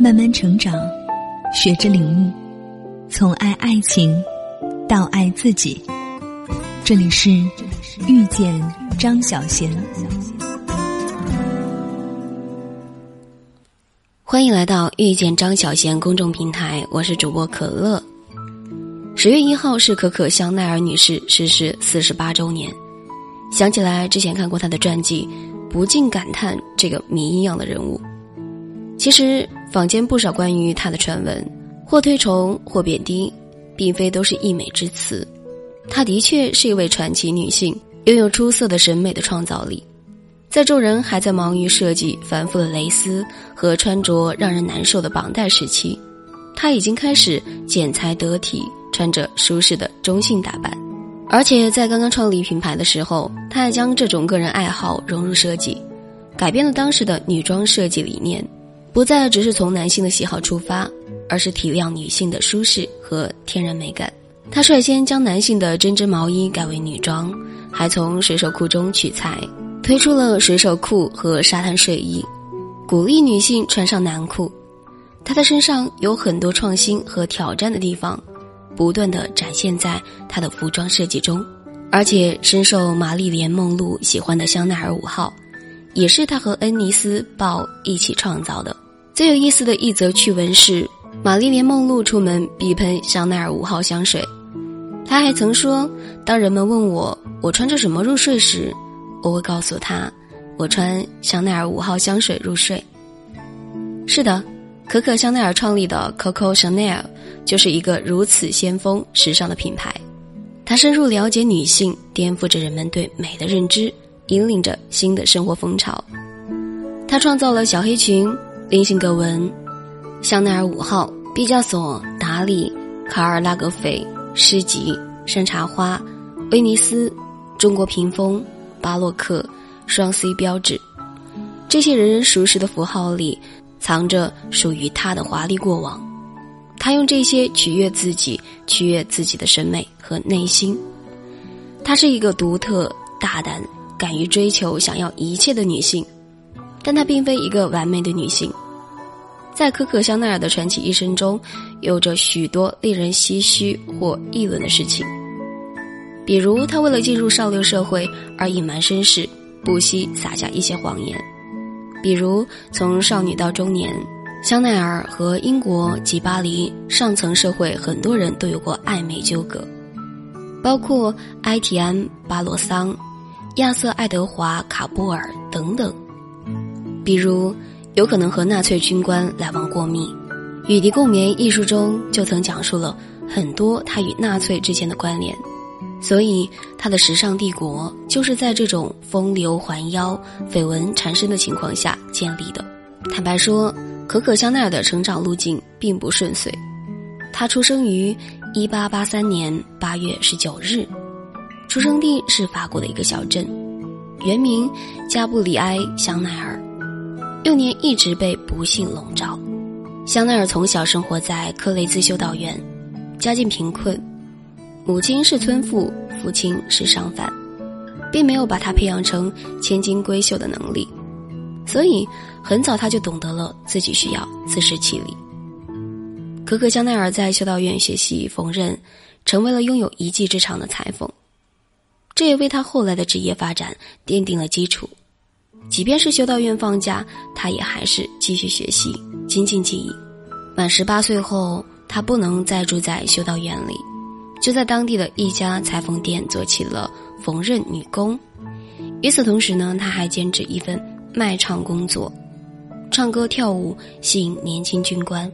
慢慢成长，学着领悟，从爱爱情到爱自己。这里是遇见张小贤，欢迎来到遇见张小贤公众平台，我是主播可乐。十月一号是可可香奈儿女士逝世四十八周年，想起来之前看过她的传记，不禁感叹这个谜一样的人物。其实坊间不少关于她的传闻，或推崇或贬低，并非都是溢美之词。她的确是一位传奇女性，拥有出色的审美的创造力。在众人还在忙于设计繁复的蕾丝和穿着让人难受的绑带时期，她已经开始剪裁得体，穿着舒适的中性打扮。而且在刚刚创立品牌的时候，她还将这种个人爱好融入设计，改变了当时的女装设计理念。不再只是从男性的喜好出发，而是体谅女性的舒适和天然美感。他率先将男性的针织毛衣改为女装，还从水手裤中取材，推出了水手裤和沙滩睡衣，鼓励女性穿上男裤。他的身上有很多创新和挑战的地方，不断的展现在他的服装设计中，而且深受玛丽莲梦露喜欢的香奈儿五号，也是他和恩尼斯鲍一起创造的。最有意思的一则趣闻是，玛丽莲梦露出门必喷香奈儿五号香水。她还曾说，当人们问我我穿着什么入睡时，我会告诉他，我穿香奈儿五号香水入睡。是的，可可香奈儿创立的 Coco Chanel 就是一个如此先锋、时尚的品牌。它深入了解女性，颠覆着人们对美的认知，引领着新的生活风潮。它创造了小黑裙。菱形格纹，香奈儿五号、毕加索、达利、卡尔拉格斐、诗集、山茶花、威尼斯、中国屏风、巴洛克、双 C 标志，这些人人熟识的符号里，藏着属于他的华丽过往。他用这些取悦自己，取悦自己的审美和内心。她是一个独特、大胆、敢于追求、想要一切的女性。但她并非一个完美的女性，在可可香奈儿的传奇一生中，有着许多令人唏嘘或议论的事情。比如，她为了进入上流社会而隐瞒身世，不惜撒下一些谎言；比如，从少女到中年，香奈儿和英国及巴黎上层社会很多人都有过暧昧纠葛，包括埃提安·巴罗桑、亚瑟·爱德华·卡波尔等等。比如，有可能和纳粹军官来往过密，《与敌共眠》艺术中就曾讲述了很多他与纳粹之间的关联，所以他的时尚帝国就是在这种风流环腰、绯闻缠身的情况下建立的。坦白说，可可香奈儿的成长路径并不顺遂。他出生于1883年8月19日，出生地是法国的一个小镇，原名加布里埃·香奈儿。幼年一直被不幸笼罩，香奈儿从小生活在克雷兹修道院，家境贫困，母亲是村妇，父亲是商贩，并没有把他培养成千金闺秀的能力，所以很早他就懂得了自己需要自食其力。可可香奈儿在修道院学习缝纫，成为了拥有一技之长的裁缝，这也为他后来的职业发展奠定了基础。即便是修道院放假，他也还是继续学习，精进技艺。满十八岁后，他不能再住在修道院里，就在当地的一家裁缝店做起了缝纫女工。与此同时呢，他还兼职一份卖唱工作，唱歌跳舞吸引年轻军官。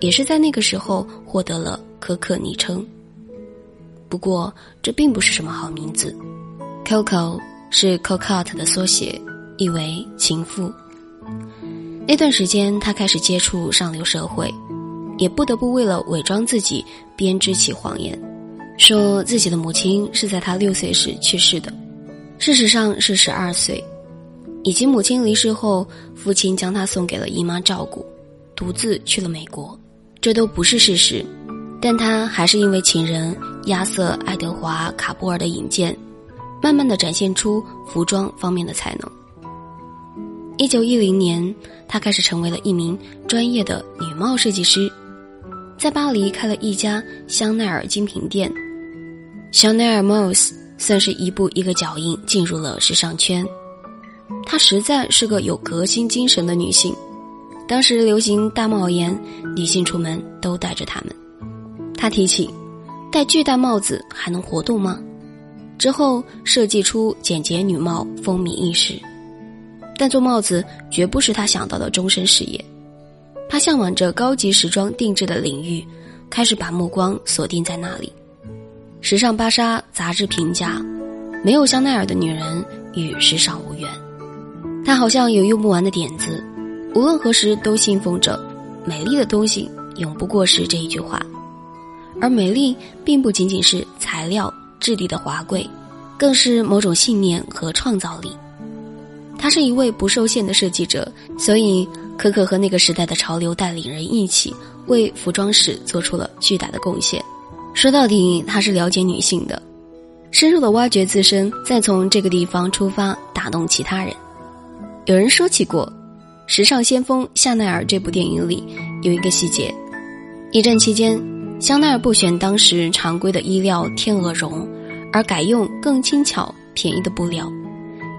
也是在那个时候获得了可可昵称。不过，这并不是什么好名字，Coco 是 Cocotte 的缩写。意为情妇。那段时间，他开始接触上流社会，也不得不为了伪装自己编织起谎言，说自己的母亲是在他六岁时去世的，事实上是十二岁，以及母亲离世后，父亲将他送给了姨妈照顾，独自去了美国，这都不是事实。但他还是因为情人亚瑟·爱德华·卡波尔的引荐，慢慢的展现出服装方面的才能。一九一零年，她开始成为了一名专业的女帽设计师，在巴黎开了一家香奈儿精品店。香奈儿 Mose 算是一步一个脚印进入了时尚圈。她实在是个有革新精神的女性。当时流行大帽檐，女性出门都戴着它们。她提起，戴巨大帽子还能活动吗？之后设计出简洁女帽，风靡一时。但做帽子绝不是他想到的终身事业，他向往着高级时装定制的领域，开始把目光锁定在那里。时尚芭莎杂志评价：没有香奈儿的女人与时尚无缘。他好像有用不完的点子，无论何时都信奉着“美丽的东西永不过时”这一句话。而美丽并不仅仅是材料质地的华贵，更是某种信念和创造力。他是一位不受限的设计者，所以可可和那个时代的潮流带领人一起为服装史做出了巨大的贡献。说到底，他是了解女性的，深入的挖掘自身，再从这个地方出发打动其他人。有人说起过，《时尚先锋夏奈儿》这部电影里有一个细节：一战期间，香奈儿不选当时常规的衣料天鹅绒，而改用更轻巧、便宜的布料。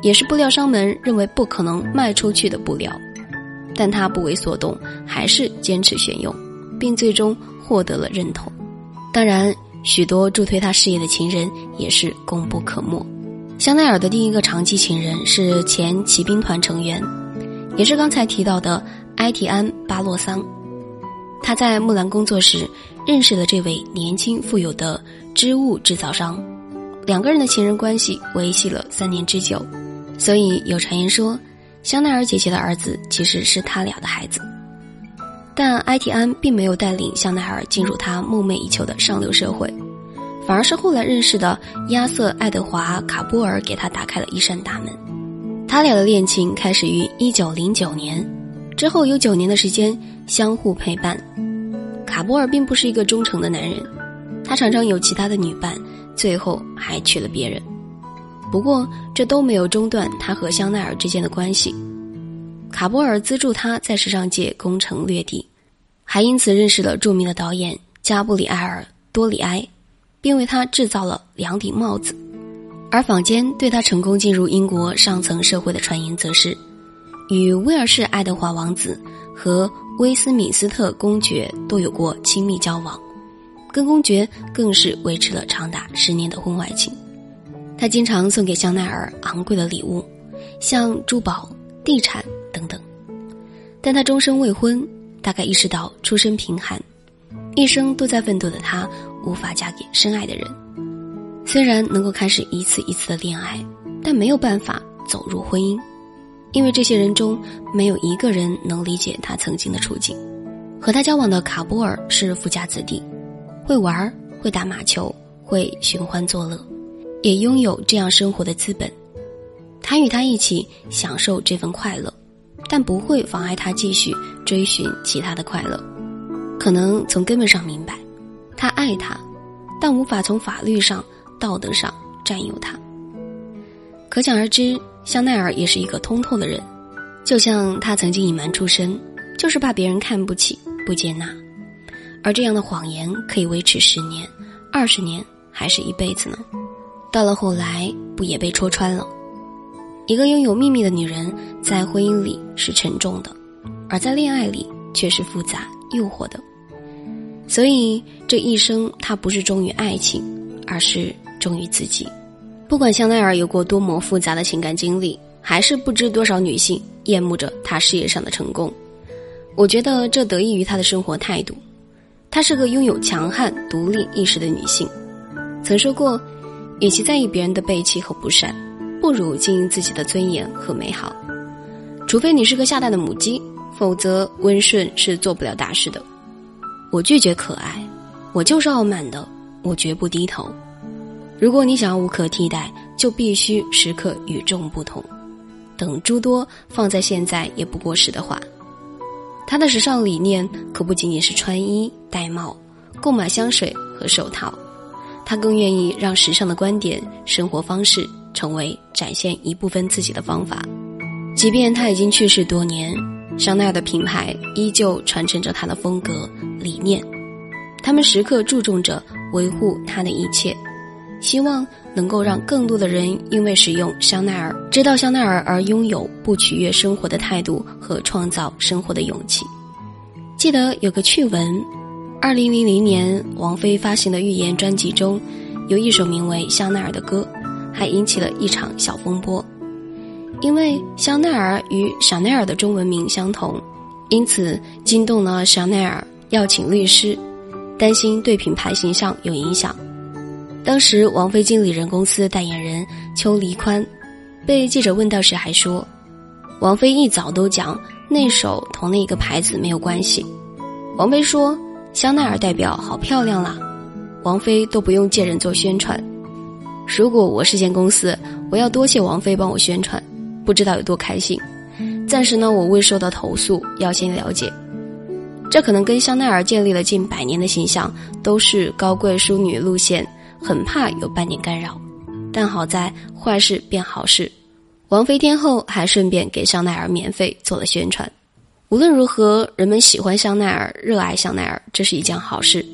也是布料商们认为不可能卖出去的布料，但他不为所动，还是坚持选用，并最终获得了认同。当然，许多助推他事业的情人也是功不可没。香奈儿的第一个长期情人是前骑兵团成员，也是刚才提到的埃提安·巴洛桑。他在木兰工作时认识了这位年轻富有的织物制造商，两个人的情人关系维系了三年之久。所以有传言说，香奈儿姐姐的儿子其实是他俩的孩子，但埃提安并没有带领香奈儿进入他梦寐以求的上流社会，反而是后来认识的亚瑟·爱德华·卡波尔给他打开了一扇大门。他俩的恋情开始于1909年，之后有九年的时间相互陪伴。卡波尔并不是一个忠诚的男人，他常常有其他的女伴，最后还娶了别人。不过，这都没有中断他和香奈儿之间的关系。卡波尔资助他在时尚界攻城略地，还因此认识了著名的导演加布里埃尔·多里埃，并为他制造了两顶帽子。而坊间对他成功进入英国上层社会的传言，则是与威尔士爱德华王子和威斯敏斯特公爵都有过亲密交往，跟公爵更是维持了长达十年的婚外情。他经常送给香奈儿昂贵的礼物，像珠宝、地产等等，但他终身未婚，大概意识到出身贫寒，一生都在奋斗的他无法嫁给深爱的人。虽然能够开始一次一次的恋爱，但没有办法走入婚姻，因为这些人中没有一个人能理解他曾经的处境。和他交往的卡波尔是富家子弟，会玩，会打马球，会寻欢作乐。也拥有这样生活的资本，他与他一起享受这份快乐，但不会妨碍他继续追寻其他的快乐。可能从根本上明白，他爱他，但无法从法律上、道德上占有他。可想而知，香奈儿也是一个通透的人，就像他曾经隐瞒出身，就是怕别人看不起、不接纳。而这样的谎言可以维持十年、二十年，还是一辈子呢？到了后来，不也被戳穿了？一个拥有秘密的女人，在婚姻里是沉重的，而在恋爱里却是复杂诱惑的。所以这一生，她不是忠于爱情，而是忠于自己。不管香奈儿有过多么复杂的情感经历，还是不知多少女性厌恶着她事业上的成功，我觉得这得益于她的生活态度。她是个拥有强悍独立意识的女性，曾说过。与其在意别人的背弃和不善，不如经营自己的尊严和美好。除非你是个下蛋的母鸡，否则温顺是做不了大事的。我拒绝可爱，我就是傲慢的，我绝不低头。如果你想要无可替代，就必须时刻与众不同。等诸多放在现在也不过时的话，他的时尚理念可不仅仅是穿衣戴帽、购买香水和手套。他更愿意让时尚的观点、生活方式成为展现一部分自己的方法。即便他已经去世多年，香奈儿的品牌依旧传承着他的风格理念。他们时刻注重着维护他的一切，希望能够让更多的人因为使用香奈儿，知道香奈儿而拥有不取悦生活的态度和创造生活的勇气。记得有个趣闻，二零零零年王菲发行的《预言》专辑中，有一首名为《香奈儿》的歌，还引起了一场小风波。因为香奈儿与香奈儿的中文名相同，因此惊动了香奈儿，要请律师，担心对品牌形象有影响。当时王菲经理人公司代言人邱黎宽，被记者问到时还说，王菲一早都讲那首同那个牌子没有关系。王菲说香奈儿代表好漂亮啦，王菲都不用借人做宣传。如果我是间公司，我要多谢王菲帮我宣传。不知道有多开心。暂时呢，我未收到投诉，要先了解。这可能跟香奈儿建立了近百年的形象都是高贵淑女路线，很怕有半点干扰。但好在坏事变好事，王菲天后还顺便给香奈儿免费做了宣传。无论如何，人们喜欢香奈儿，热爱香奈儿，这是一件好事。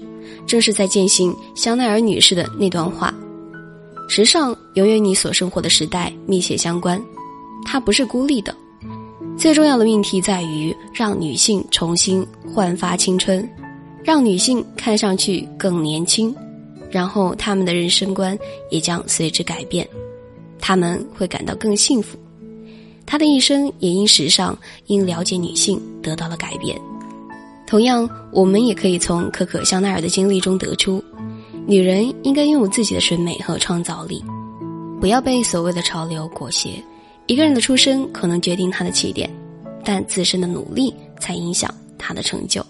正是在践行香奈儿女士的那段话：“时尚永远与你所生活的时代密切相关。”它不是孤立的，最重要的命题在于让女性重新焕发青春，让女性看上去更年轻，然后他们的人生观也将随之改变，他们会感到更幸福，他的一生也因时尚、因了解女性得到了改变。同样，我们也可以从可可香奈儿的经历中得出，女人应该拥有自己的审美和创造力，不要被所谓的潮流裹挟。一个人的出身可能决定他的起点，但自身的努力。才影响他的成就。